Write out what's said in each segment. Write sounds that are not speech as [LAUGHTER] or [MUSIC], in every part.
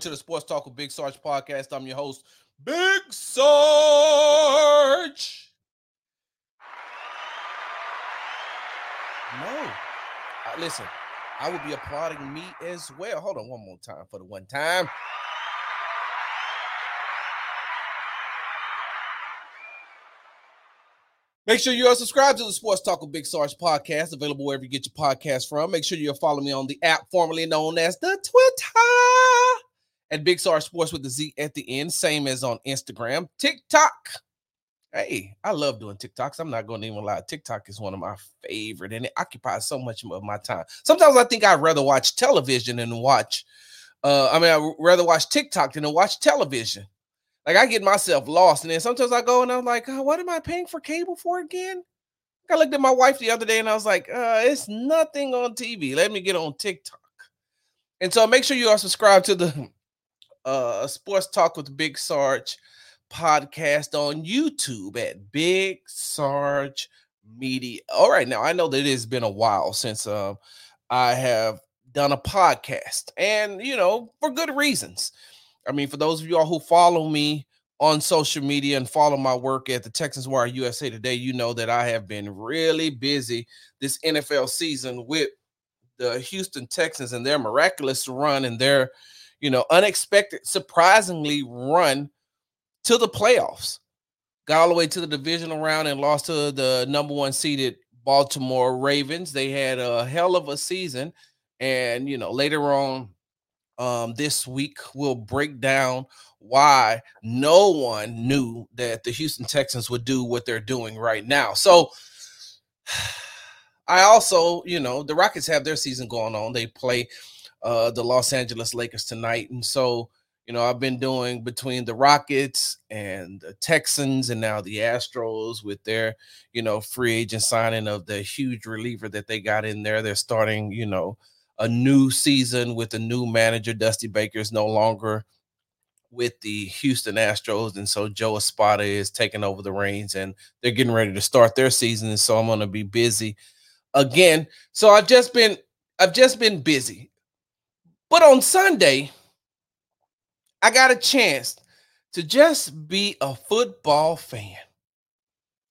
to the Sports Talk with Big Sarge podcast. I'm your host, Big Sarge. No, uh, listen, I will be applauding me as well. Hold on one more time for the one time. Make sure you are subscribed to the Sports Talk with Big Sarge podcast, available wherever you get your podcast from. Make sure you are following me on the app formerly known as the Twitter at Big Sarge Sports with the Z at the end, same as on Instagram, TikTok. Hey, I love doing TikToks. I'm not going to even lie. TikTok is one of my favorite, and it occupies so much of my time. Sometimes I think I'd rather watch television than watch. Uh, I mean, I'd rather watch TikTok than watch television. Like I get myself lost, and then sometimes I go and I'm like, oh, what am I paying for cable for again? I looked at my wife the other day and I was like, uh, it's nothing on TV. Let me get on TikTok. And so make sure you are subscribed to the [LAUGHS] uh Sports Talk with Big Sarge podcast on YouTube at Big Sarge Media. All right, now I know that it has been a while since um I have done a podcast, and you know, for good reasons. I mean, for those of y'all who follow me on social media and follow my work at the Texans Wire USA Today, you know that I have been really busy this NFL season with the Houston Texans and their miraculous run and their, you know, unexpected, surprisingly run to the playoffs. Got all the way to the divisional round and lost to the number one seeded Baltimore Ravens. They had a hell of a season. And, you know, later on um, this week we'll break down why no one knew that the Houston Texans would do what they're doing right now. So [SIGHS] I also, you know, the Rockets have their season going on. They play uh, the Los Angeles Lakers tonight. And so, you know, I've been doing between the Rockets and the Texans and now the Astros with their, you know, free agent signing of the huge reliever that they got in there. They're starting, you know, a new season with a new manager. Dusty Baker is no longer with the Houston Astros, and so Joe Espada is taking over the reins, and they're getting ready to start their season. And so I'm going to be busy again. So I've just been I've just been busy, but on Sunday I got a chance to just be a football fan.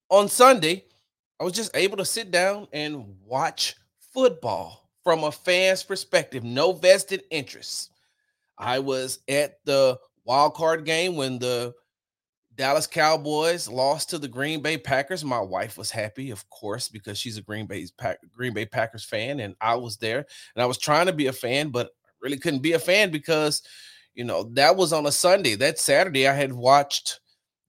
On Sunday, I was just able to sit down and watch football from a fan's perspective, no vested interests. I was at the wild card game when the Dallas Cowboys lost to the Green Bay Packers. My wife was happy, of course, because she's a Green Bay Green Bay Packers fan, and I was there. And I was trying to be a fan, but really couldn't be a fan because, you know, that was on a Sunday. That Saturday, I had watched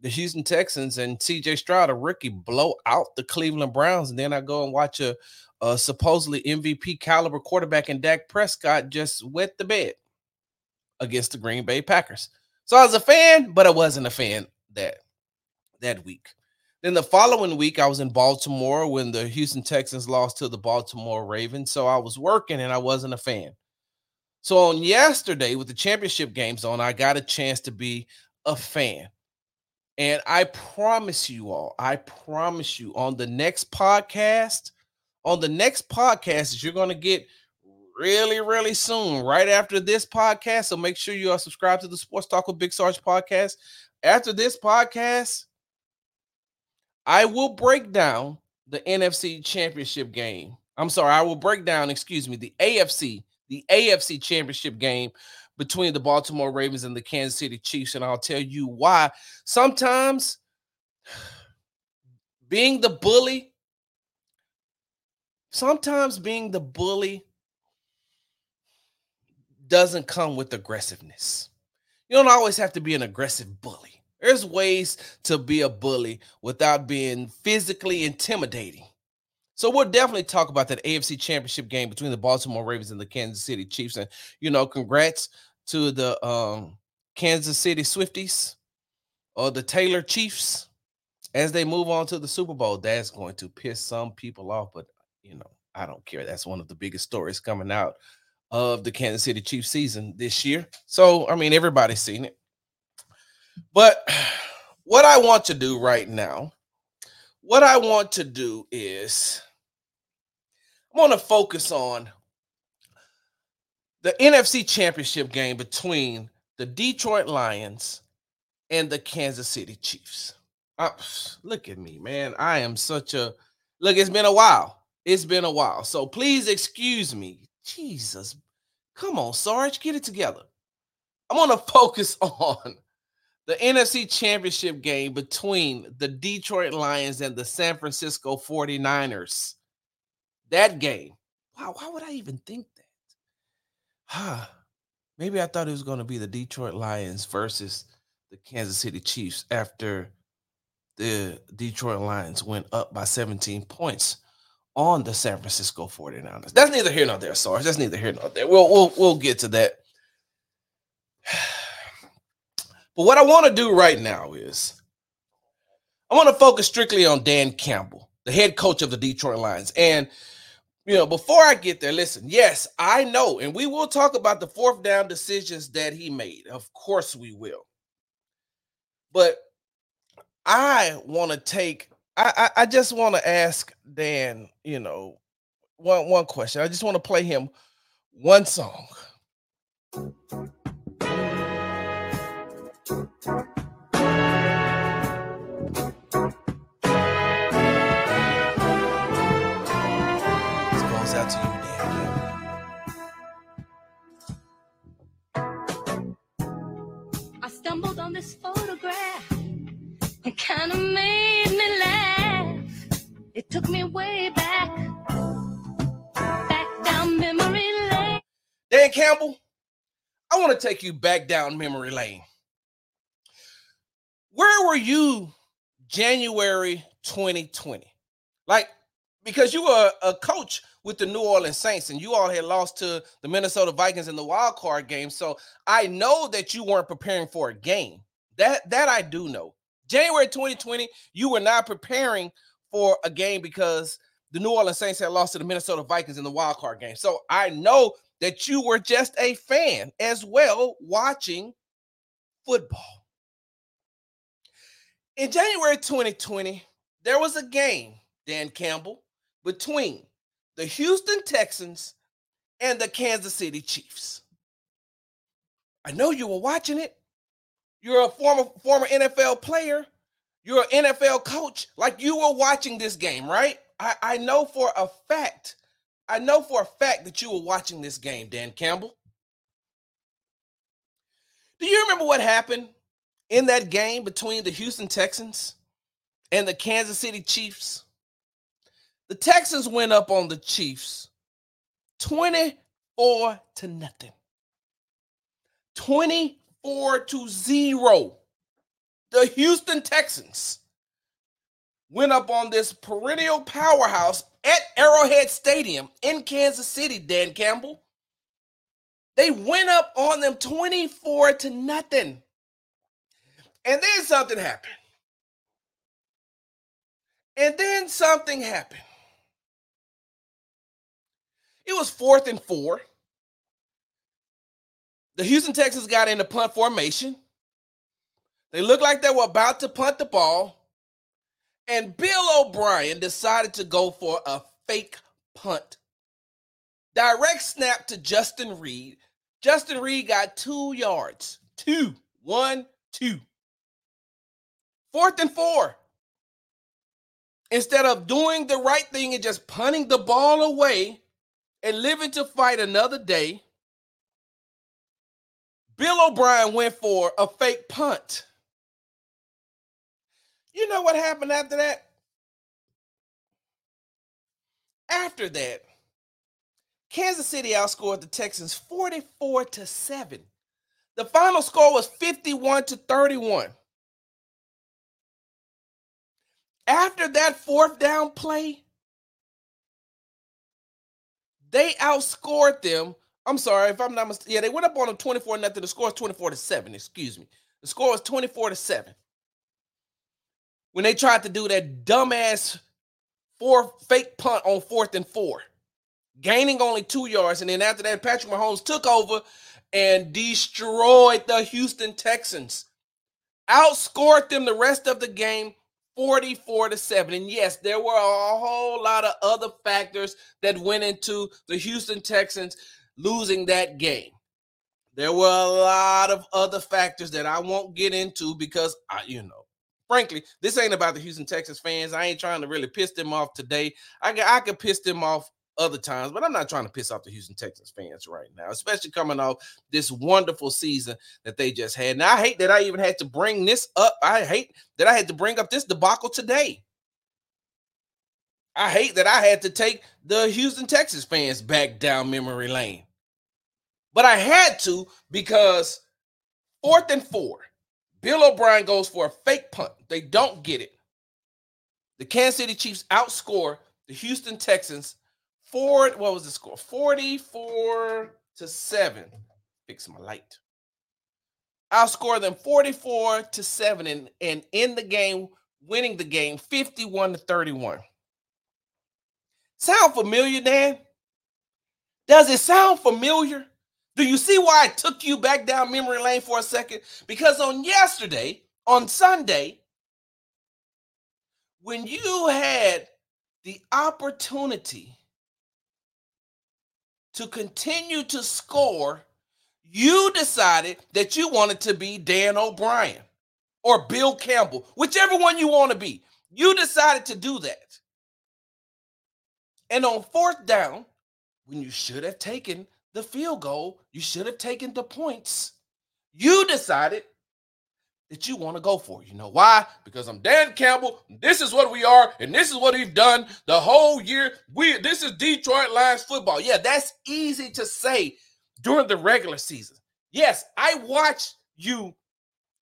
the Houston Texans and C.J. Stroud, a rookie, blow out the Cleveland Browns, and then I go and watch a uh, supposedly MVP caliber quarterback and Dak Prescott just wet the bed against the Green Bay Packers. So I was a fan, but I wasn't a fan that that week. Then the following week, I was in Baltimore when the Houston Texans lost to the Baltimore Ravens. So I was working and I wasn't a fan. So on yesterday, with the championship games on, I got a chance to be a fan. And I promise you all, I promise you on the next podcast, on the next podcast that you're going to get really, really soon, right after this podcast. So make sure you are subscribed to the Sports Talk with Big Sarge podcast. After this podcast, I will break down the NFC championship game. I'm sorry, I will break down, excuse me, the AFC, the AFC championship game between the Baltimore Ravens and the Kansas City Chiefs. And I'll tell you why. Sometimes being the bully sometimes being the bully doesn't come with aggressiveness. You don't always have to be an aggressive bully. There's ways to be a bully without being physically intimidating. So we'll definitely talk about that AFC Championship game between the Baltimore Ravens and the Kansas City Chiefs. And you know, congrats to the um, Kansas City Swifties or the Taylor Chiefs as they move on to the Super Bowl. That's going to piss some people off, but you know, I don't care. That's one of the biggest stories coming out of the Kansas City Chiefs season this year. So, I mean, everybody's seen it. But [SIGHS] what I want to do right now, what I want to do is want to focus on the NFC Championship game between the Detroit Lions and the Kansas City Chiefs. Uh, look at me, man. I am such a look. It's been a while. It's been a while. So please excuse me. Jesus, come on, Sarge, get it together. I'm going to focus on the NFC Championship game between the Detroit Lions and the San Francisco 49ers. That game. Wow, why would I even think that? Huh. [SIGHS] Maybe I thought it was going to be the Detroit Lions versus the Kansas City Chiefs after the Detroit Lions went up by 17 points on the San Francisco 49ers. That's neither here nor there, Sarge. That's neither here nor there. We'll we'll we'll get to that. [SIGHS] But what I want to do right now is I want to focus strictly on Dan Campbell, the head coach of the Detroit Lions. And you know, before I get there, listen, yes, I know, and we will talk about the fourth down decisions that he made. Of course we will. But I want to take I, I, I just want to ask Dan, you know, one one question. I just want to play him one song. On this photograph. It kind of made me laugh. It took me way back, back down memory lane. Dan Campbell, I want to take you back down memory lane. Where were you January 2020? Like, because you were a coach with the New Orleans Saints and you all had lost to the Minnesota Vikings in the wild card game. So I know that you weren't preparing for a game. That that I do know. January 2020, you were not preparing for a game because the New Orleans Saints had lost to the Minnesota Vikings in the wild card game. So I know that you were just a fan as well watching football. In January 2020, there was a game, Dan Campbell, between the Houston Texans and the Kansas City Chiefs. I know you were watching it. You're a former former NFL player. You're an NFL coach. Like you were watching this game, right? I, I know for a fact. I know for a fact that you were watching this game, Dan Campbell. Do you remember what happened in that game between the Houston Texans and the Kansas City Chiefs? The Texans went up on the Chiefs 24 to nothing. 24 to 0. The Houston Texans went up on this perennial powerhouse at Arrowhead Stadium in Kansas City, Dan Campbell. They went up on them 24 to nothing. And then something happened. And then something happened. It was fourth and four. The Houston Texans got into punt formation. They looked like they were about to punt the ball. And Bill O'Brien decided to go for a fake punt. Direct snap to Justin Reid. Justin Reid got two yards. Two. One, two. Fourth and four. Instead of doing the right thing and just punting the ball away and living to fight another day, Bill O'Brien went for a fake punt. You know what happened after that? After that, Kansas City outscored the Texans 44 to 7. The final score was 51 to 31. After that fourth down play, they outscored them I'm sorry if I'm not mistaken. Yeah, they went up on them 24 nothing. The score is 24 to 7. Excuse me. The score was 24 to 7. When they tried to do that dumbass four fake punt on fourth and four, gaining only two yards. And then after that, Patrick Mahomes took over and destroyed the Houston Texans. Outscored them the rest of the game 44 to 7. And yes, there were a whole lot of other factors that went into the Houston Texans losing that game. There were a lot of other factors that I won't get into because I, you know, frankly, this ain't about the Houston Texas fans. I ain't trying to really piss them off today. I I could piss them off other times, but I'm not trying to piss off the Houston Texans fans right now, especially coming off this wonderful season that they just had. Now, I hate that I even had to bring this up. I hate that I had to bring up this debacle today. I hate that I had to take the Houston Texas fans back down memory lane. But I had to because fourth and four, Bill O'Brien goes for a fake punt. They don't get it. The Kansas City Chiefs outscore the Houston Texans Four, what was the score? 44 to 7. Fix my light. I'll score them 44 to 7 and, and in the game, winning the game 51 to 31. Sound familiar, Dan? Does it sound familiar? Do you see why I took you back down memory lane for a second? Because on yesterday, on Sunday, when you had the opportunity to continue to score, you decided that you wanted to be Dan O'Brien or Bill Campbell, whichever one you want to be. You decided to do that. And on fourth down, when you should have taken the field goal, you should have taken the points. You decided that you want to go for. You know why? Because I'm Dan Campbell. This is what we are, and this is what we've done the whole year. We this is Detroit Lions football. Yeah, that's easy to say during the regular season. Yes, I watch you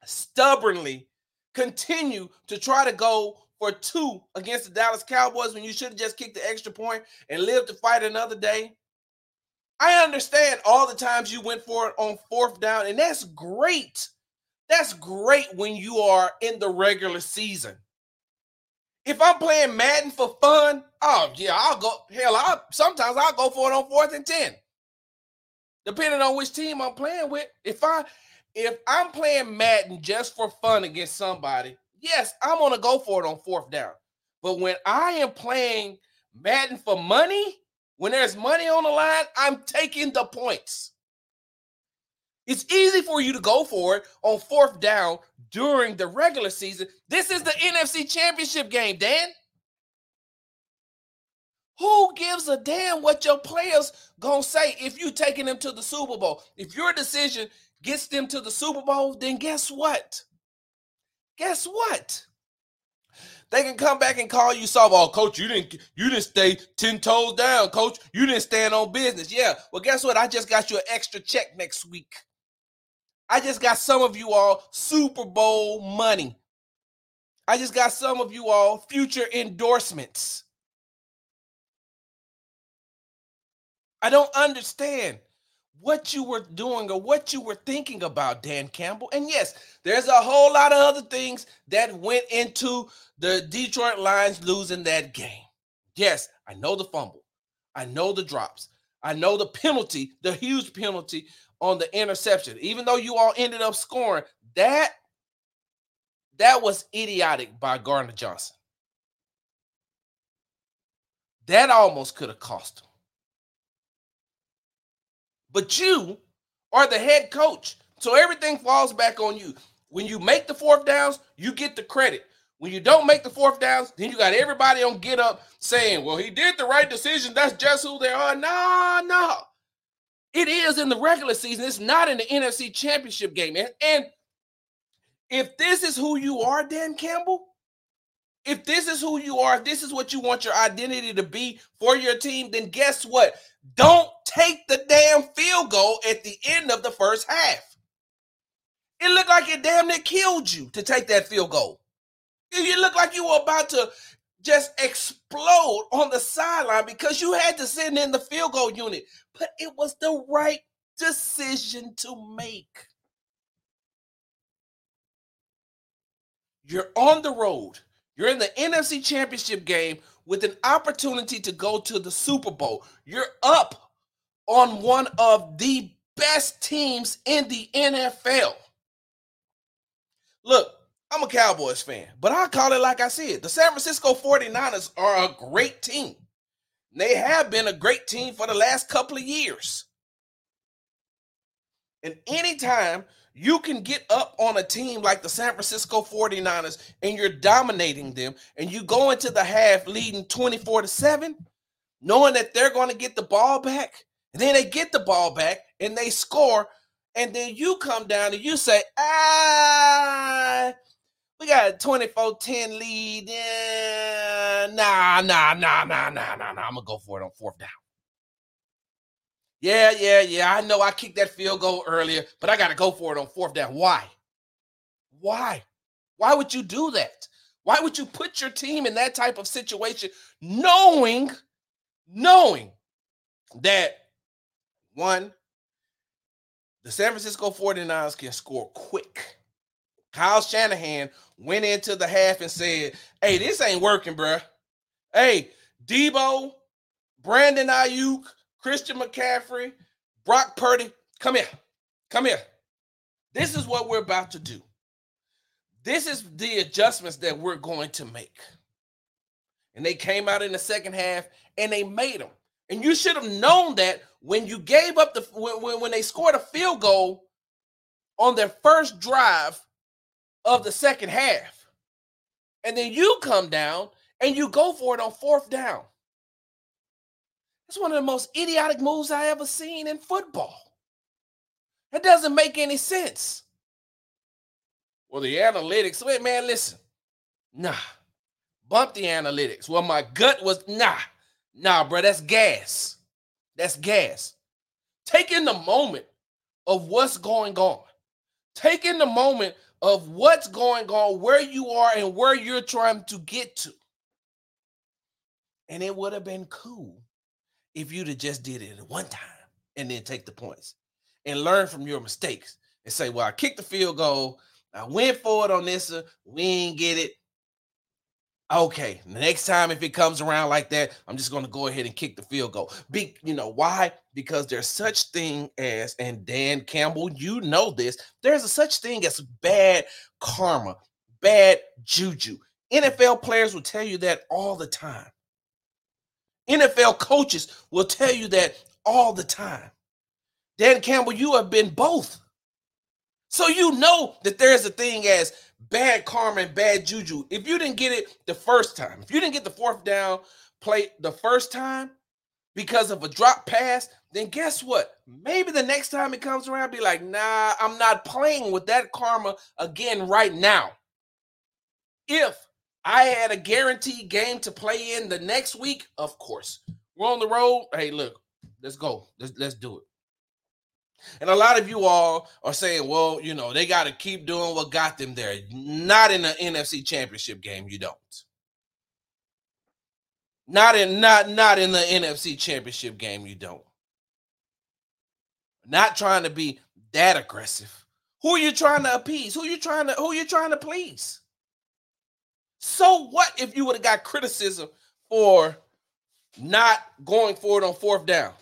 stubbornly continue to try to go for two against the Dallas Cowboys when you should have just kicked the extra point and lived to fight another day. I understand all the times you went for it on fourth down, and that's great. That's great when you are in the regular season. If I'm playing Madden for fun, oh yeah, I'll go. Hell, I sometimes I'll go for it on fourth and ten, depending on which team I'm playing with. If I if I'm playing Madden just for fun against somebody, yes, I'm gonna go for it on fourth down. But when I am playing Madden for money, when there's money on the line, I'm taking the points. It's easy for you to go for it on fourth down during the regular season. This is the NFC Championship game, Dan. Who gives a damn what your players gonna say if you taking them to the Super Bowl? If your decision gets them to the Super Bowl, then guess what? Guess what? They can come back and call you soft. Oh, coach, you didn't you didn't stay 10 toes down, coach. You didn't stand on business. Yeah. Well, guess what? I just got you an extra check next week. I just got some of you all Super Bowl money. I just got some of you all future endorsements. I don't understand what you were doing or what you were thinking about, Dan Campbell. And yes, there's a whole lot of other things that went into the Detroit Lions losing that game. Yes, I know the fumble. I know the drops. I know the penalty, the huge penalty on the interception. Even though you all ended up scoring, that that was idiotic by Gardner Johnson. That almost could have cost him. But you are the head coach. So everything falls back on you. When you make the fourth downs, you get the credit. When you don't make the fourth downs, then you got everybody on get up saying, well, he did the right decision. That's just who they are. No, no. It is in the regular season. It's not in the NFC championship game. And, and if this is who you are, Dan Campbell, if this is who you are, if this is what you want your identity to be for your team, then guess what? Don't take the damn field goal at the end of the first half. It looked like it damn near killed you to take that field goal. You look like you were about to just explode on the sideline because you had to send in the field goal unit. But it was the right decision to make. You're on the road. You're in the NFC Championship game with an opportunity to go to the Super Bowl. You're up on one of the best teams in the NFL. Look, Cowboys fan, but I call it like I said. The San Francisco 49ers are a great team. They have been a great team for the last couple of years. And anytime you can get up on a team like the San Francisco 49ers and you're dominating them and you go into the half leading 24 to 7, knowing that they're going to get the ball back, and then they get the ball back and they score, and then you come down and you say, ah, we got a 24 10 lead. Yeah, nah, nah, nah, nah, nah, nah, nah. I'm to go for it on fourth down. Yeah, yeah, yeah. I know I kicked that field goal earlier, but I got to go for it on fourth down. Why? Why? Why would you do that? Why would you put your team in that type of situation knowing, knowing that one, the San Francisco 49ers can score quick. Kyle Shanahan went into the half and said, Hey, this ain't working, bro. Hey, Deebo, Brandon Aiyuk, Christian McCaffrey, Brock Purdy, come here. Come here. This is what we're about to do. This is the adjustments that we're going to make. And they came out in the second half and they made them. And you should have known that when you gave up the when, when they scored a field goal on their first drive of the second half. And then you come down and you go for it on fourth down. It's one of the most idiotic moves I ever seen in football. It doesn't make any sense. Well, the analytics, wait, man, listen. Nah. Bump the analytics. Well, my gut was nah. Nah, bro, that's gas. That's gas. Take in the moment of what's going on. Take in the moment of what's going on, where you are, and where you're trying to get to. And it would have been cool if you'd have just did it one time and then take the points and learn from your mistakes and say, well, I kicked the field goal. I went for it on this. Uh, we ain't get it. Okay, next time if it comes around like that, I'm just going to go ahead and kick the field goal. Be, you know why? Because there's such thing as, and Dan Campbell, you know this. There's a such thing as bad karma, bad juju. NFL players will tell you that all the time. NFL coaches will tell you that all the time. Dan Campbell, you have been both. So you know that there's a thing as bad karma and bad juju. If you didn't get it the first time, if you didn't get the fourth down play the first time because of a drop pass, then guess what? Maybe the next time it comes around, be like, nah, I'm not playing with that karma again right now. If I had a guaranteed game to play in the next week. Of course, we're on the road. Hey, look, let's go. Let's let's do it. And a lot of you all are saying, well, you know, they got to keep doing what got them there. Not in the NFC Championship game, you don't. Not in not not in the NFC Championship game, you don't. Not trying to be that aggressive. Who are you trying to appease? Who are you trying to who are you trying to please? So what if you would have got criticism for not going for it on fourth down?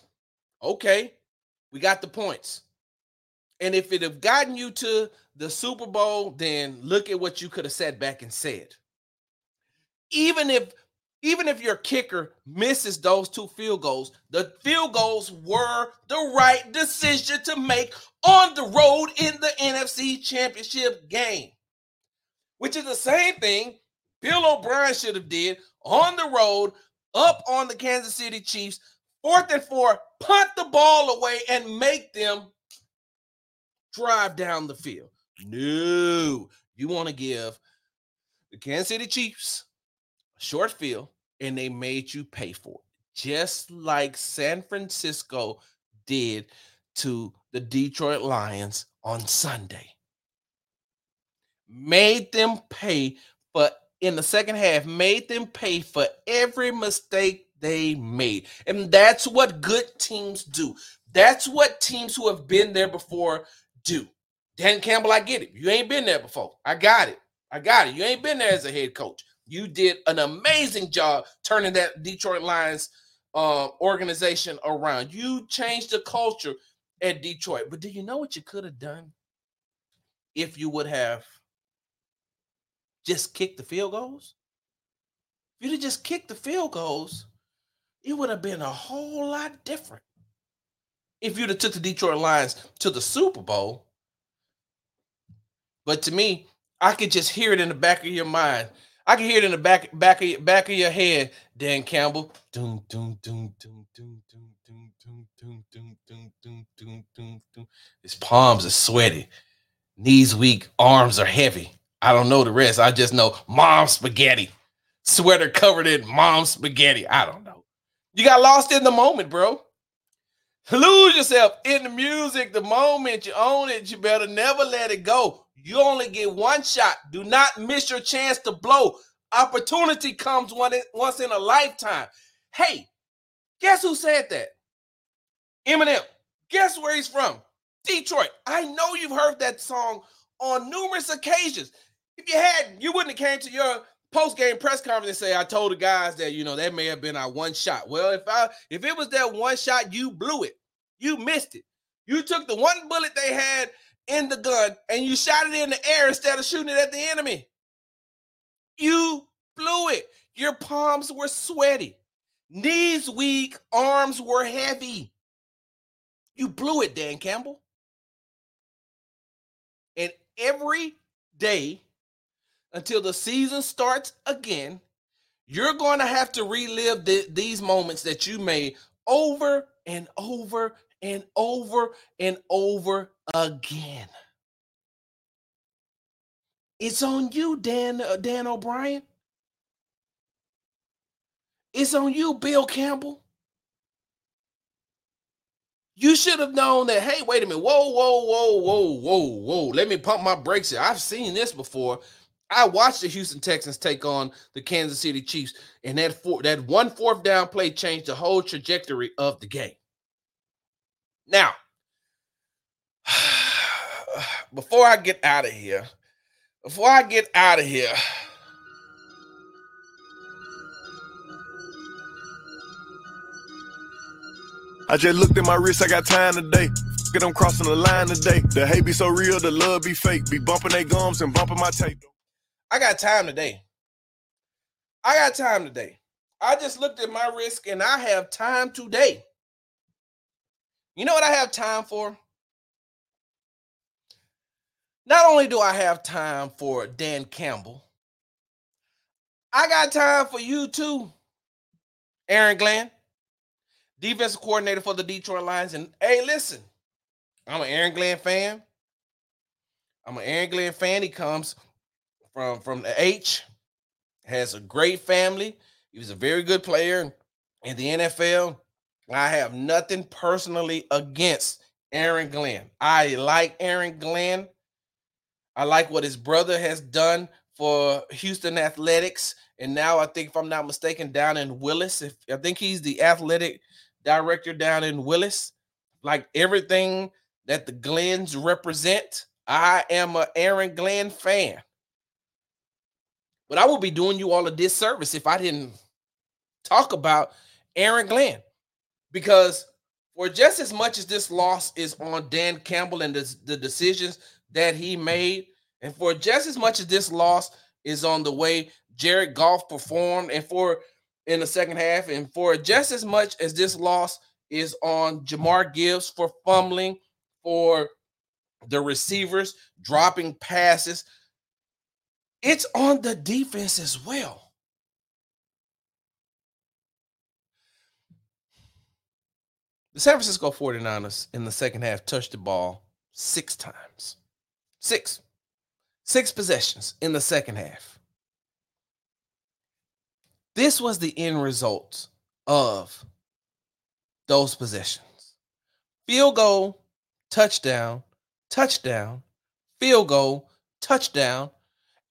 Okay, we got the points. And if it have gotten you to the Super Bowl, then look at what you could have sat back and said. Even if even if your kicker misses those two field goals, the field goals were the right decision to make on the road in the NFC Championship game. Which is the same thing Bill O'Brien should have did on the road up on the Kansas City Chiefs, fourth and four, punt the ball away and make them drive down the field. No, you want to give the Kansas City Chiefs a short field, and they made you pay for it, just like San Francisco did to the Detroit Lions on Sunday. Made them pay for in the second half made them pay for every mistake they made. And that's what good teams do. That's what teams who have been there before do. Dan Campbell, I get it. You ain't been there before. I got it. I got it. You ain't been there as a head coach. You did an amazing job turning that Detroit Lions uh, organization around. You changed the culture at Detroit. But do you know what you could have done if you would have just kicked the field goals, if you'd have just kicked the field goals, it would have been a whole lot different. if you'd have took the Detroit Lions to the Super Bowl. But to me, I could just hear it in the back of your mind. I can hear it in the back back of your, back of your head, Dan Campbell. Doom, doom, doom, doom, doom, doom, doom, doom, doom, doom, doom, doom, doom, doom, doom. His palms are sweaty, knees weak, arms are heavy. I don't know the rest. I just know mom spaghetti, sweater covered in mom spaghetti. I don't know. You got lost in the moment, bro. Lose yourself in the music the moment you own it. You better never let it go. You only get one shot. Do not miss your chance to blow. Opportunity comes one once in a lifetime. Hey, guess who said that? Eminem. Guess where he's from? Detroit. I know you've heard that song on numerous occasions. If you hadn't, you wouldn't have came to your post-game press conference say, I told the guys that, you know, that may have been our one shot. Well, if I if it was that one shot, you blew it. You missed it. You took the one bullet they had in the gun and you shot it in the air instead of shooting it at the enemy. You blew it. Your palms were sweaty, knees weak, arms were heavy. You blew it, Dan Campbell. And every day until the season starts again, you're going to have to relive the, these moments that you made over and over and over and over again. It's on you, Dan uh, Dan O'Brien. It's on you, Bill Campbell. You should have known that. Hey, wait a minute. Whoa, whoa, whoa, whoa, whoa, whoa. Let me pump my brakes here. I've seen this before. I watched the Houston Texans take on the Kansas City Chiefs, and that four, that one fourth down play changed the whole trajectory of the game. Now, [SIGHS] before I get out of here, before I get out of here, I just looked at my wrist, I got time today. Get them crossing the line today. The hate be so real, the love be fake. Be bumping their gums and bumping my tape. I got time today. I got time today. I just looked at my risk and I have time today. You know what I have time for? Not only do I have time for Dan Campbell, I got time for you too, Aaron Glenn, defensive coordinator for the Detroit Lions. And hey, listen, I'm an Aaron Glenn fan. I'm an Aaron Glenn fan. He comes from from the H, has a great family. He was a very good player in the NFL. I have nothing personally against Aaron Glenn. I like Aaron Glenn. I like what his brother has done for Houston Athletics. And now I think, if I'm not mistaken, down in Willis. If I think he's the athletic director down in Willis. Like everything that the Glenns represent, I am a Aaron Glenn fan. But I would be doing you all a disservice if I didn't talk about Aaron Glenn. Because for just as much as this loss is on Dan Campbell and the, decisions that he made, and for just as much as this loss is on the way Jared Goff performed, and for in the second half, and for just as much as this loss is on Jahmyr Gibbs for fumbling, for the receivers dropping passes, it's on the defense as well. The San Francisco 49ers in the second half touched the ball six times. Six. Six possessions in the second half. This was the end result of those possessions field goal, touchdown, touchdown, field goal, touchdown,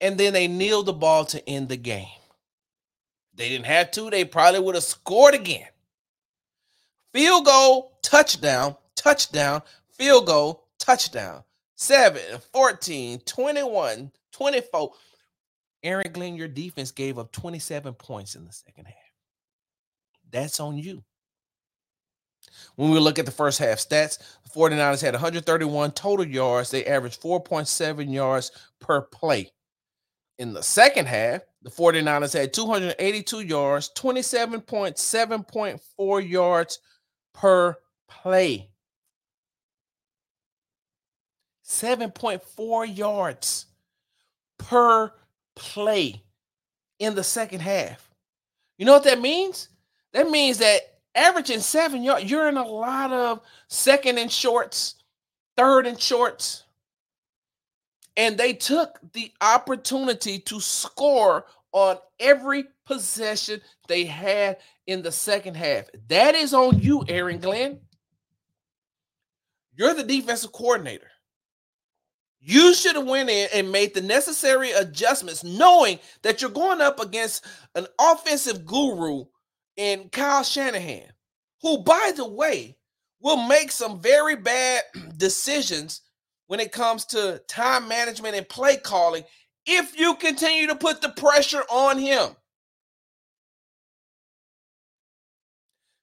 and then they kneeled the ball to end the game. They didn't have to, they probably would have scored again. Field goal, touchdown, touchdown, field goal, touchdown. 7, 14, 21, 24. Aaron Glenn, your defense gave up 27 points in the second half. That's on you. When we look at the first half stats, the 49ers had 131 total yards. They averaged 4.7 yards per play. In the second half, the 49ers had 282 yards, 27.7.4 yards per play 7.4 yards per play in the second half. You know what that means? That means that averaging seven yards, you're in a lot of second and shorts, third and shorts. And they took the opportunity to score on every possession they had in the second half. That is on you, Aaron Glenn. You're the defensive coordinator. You should have went in and made the necessary adjustments, knowing that you're going up against an offensive guru in Kyle Shanahan, who, by the way, will make some very bad [CLEARS THROAT] decisions when it comes to time management and play calling if you continue to put the pressure on him.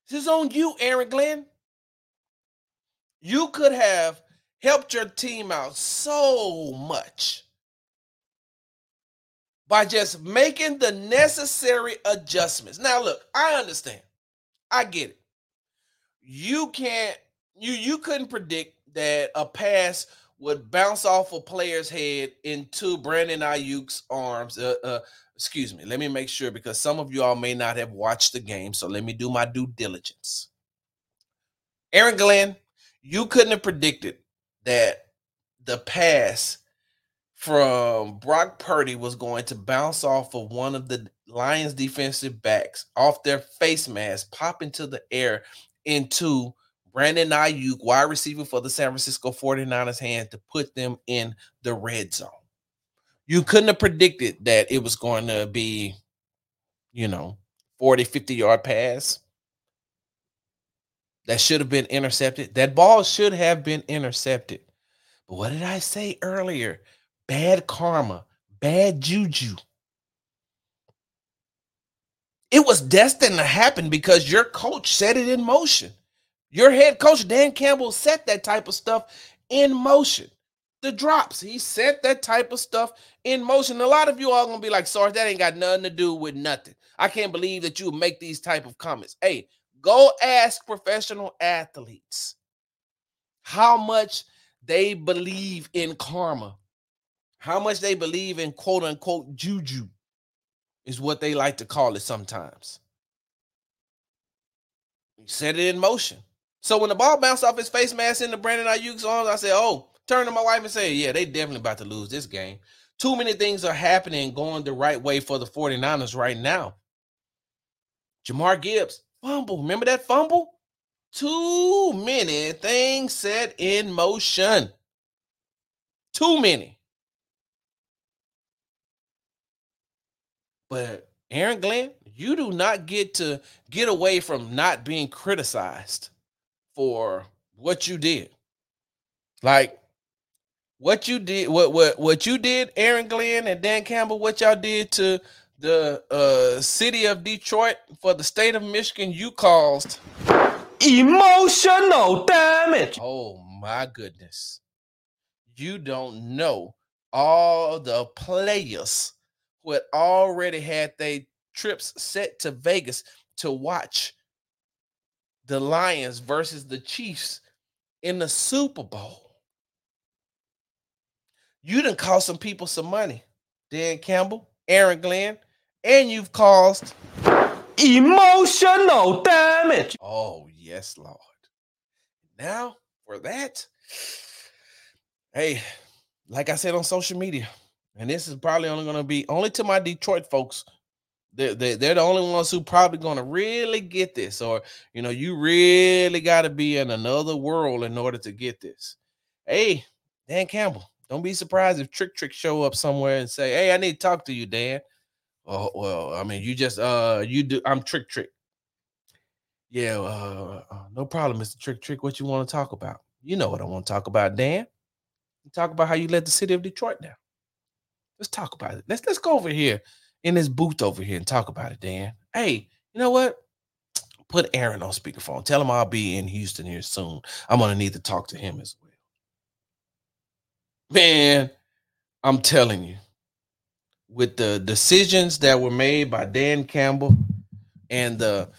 This is on you, Aaron Glenn. You could have helped your team out so much by just making the necessary adjustments. Now, look, I understand. I get it. You can't you you couldn't predict that a pass would bounce off a player's head into Brandon Aiyuk's arms. Uh, uh, excuse me. Let me make sure because some of you all may not have watched the game. So let me do my due diligence. Aaron Glenn, you couldn't have predicted that the pass from Brock Purdy was going to bounce off of one of the Lions defensive backs off their face mask, pop into the air into Brandon Aiyuk, wide receiver for the San Francisco 49ers hand to put them in the red zone. You couldn't have predicted that it was going to be, you know, 40, 50 yard pass that should have been intercepted. That ball should have been intercepted. But what did I say earlier? Bad karma, bad juju. It was destined to happen because your coach set it in motion. Your head coach, Dan Campbell, set that type of stuff in motion. The drops, he set that type of stuff in motion. A lot of you are gonna be like, Sarge, that ain't got nothing to do with nothing. I can't believe that you make these type of comments. Hey, Go ask professional athletes how much they believe in karma, how much they believe in quote unquote juju, is what they like to call it sometimes. He set it in motion. So when the ball bounced off his face mask into Brandon Aiyuk's arms, I said, Oh, turn to my wife and say, Yeah, they definitely about to lose this game. Too many things are happening going the right way for the 49ers right now. Jahmyr Gibbs, Fumble. Remember that fumble? Too many things set in motion. Too many. But Aaron Glenn, you do not get to get away from not being criticized for what you did. Like what you did, what what what you did, Aaron Glenn and Dan Campbell, what y'all did to the uh, city of Detroit for the state of Michigan, you caused emotional damage. Oh my goodness. You don't know all the players who had already had their trips set to Vegas to watch the Lions versus the Chiefs in the Super Bowl. You didn't cost some people some money. Dan Campbell, Aaron Glenn, and you've caused emotional damage. Oh, yes, Lord. Now, for that, hey, like I said on social media, and this is probably only going to be only to my Detroit folks. They're, they're, they're the only ones who probably going to really get this, or you know, you really got to be in another world in order to get this. Hey, Dan Campbell, don't be surprised if Trick Trick show up somewhere and say, "Hey, I need to talk to you, Dan." Oh well, I mean, you just uh, you do. I'm Trick Trick. Yeah, uh, uh, no problem, Mr. Trick Trick. What you want to talk about? You know what I want to talk about, Dan. talk about how you led the city of Detroit down. Let's talk about it. Let's let's go over here in this booth over here and talk about it, Dan. Hey, you know what? Put Aaron on speakerphone. Tell him I'll be in Houston here soon. I'm gonna need to talk to him as well. Man, I'm telling you, with the decisions that were made by Dan Campbell and the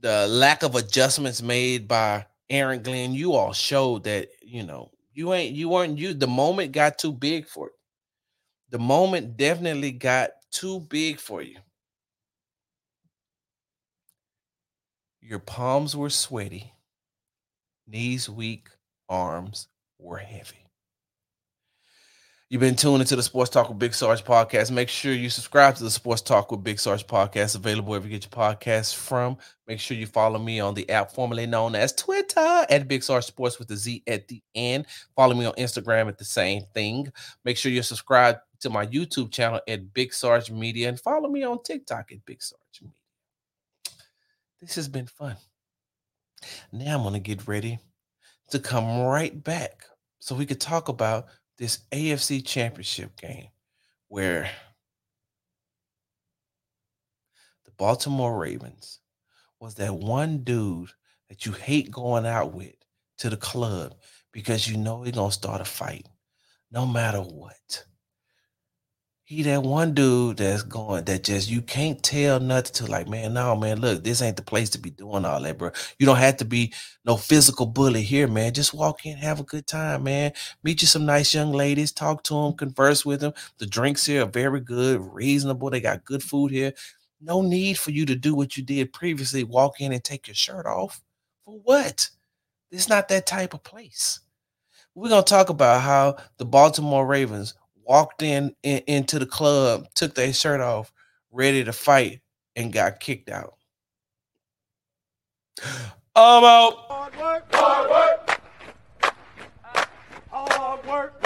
the lack of adjustments made by Aaron Glenn, you all showed that you know You ain't you weren't you. The moment got too big for you. The moment definitely got too big for you. Your palms were sweaty, knees weak, arms were heavy. You've been tuning into the Sports Talk with Big Sarge podcast. Make sure you subscribe to the Sports Talk with Big Sarge podcast, available wherever you get your podcasts from. Make sure you follow me on the app formerly known as Twitter at Big Sarge Sports with the Z at the end. Follow me on Instagram at the same thing. Make sure you subscribe to my YouTube channel at Big Sarge Media and follow me on TikTok at Big Sarge Media. This has been fun. Now I'm going to get ready to come right back so we could talk about this AFC championship game where the Baltimore Ravens was that one dude that you hate going out with to the club because you know he's going to start a fight no matter what. He that one dude that's going that just you can't tell nothing to like, man, no, man, look, this ain't the place to be doing all that, bro. You don't have to be no physical bully here, man. Just walk in, have a good time, man. Meet you some nice young ladies, talk to them, converse with them. The drinks here are very good, reasonable. They got good food here. No need for you to do what you did previously, walk in and take your shirt off. For what? It's not that type of place. We're gonna talk about how the Baltimore Ravens walked in, in into the club, took their shirt off, ready to fight, and got kicked out. [GASPS] I'm out. Hard work. Hard work. Hard work.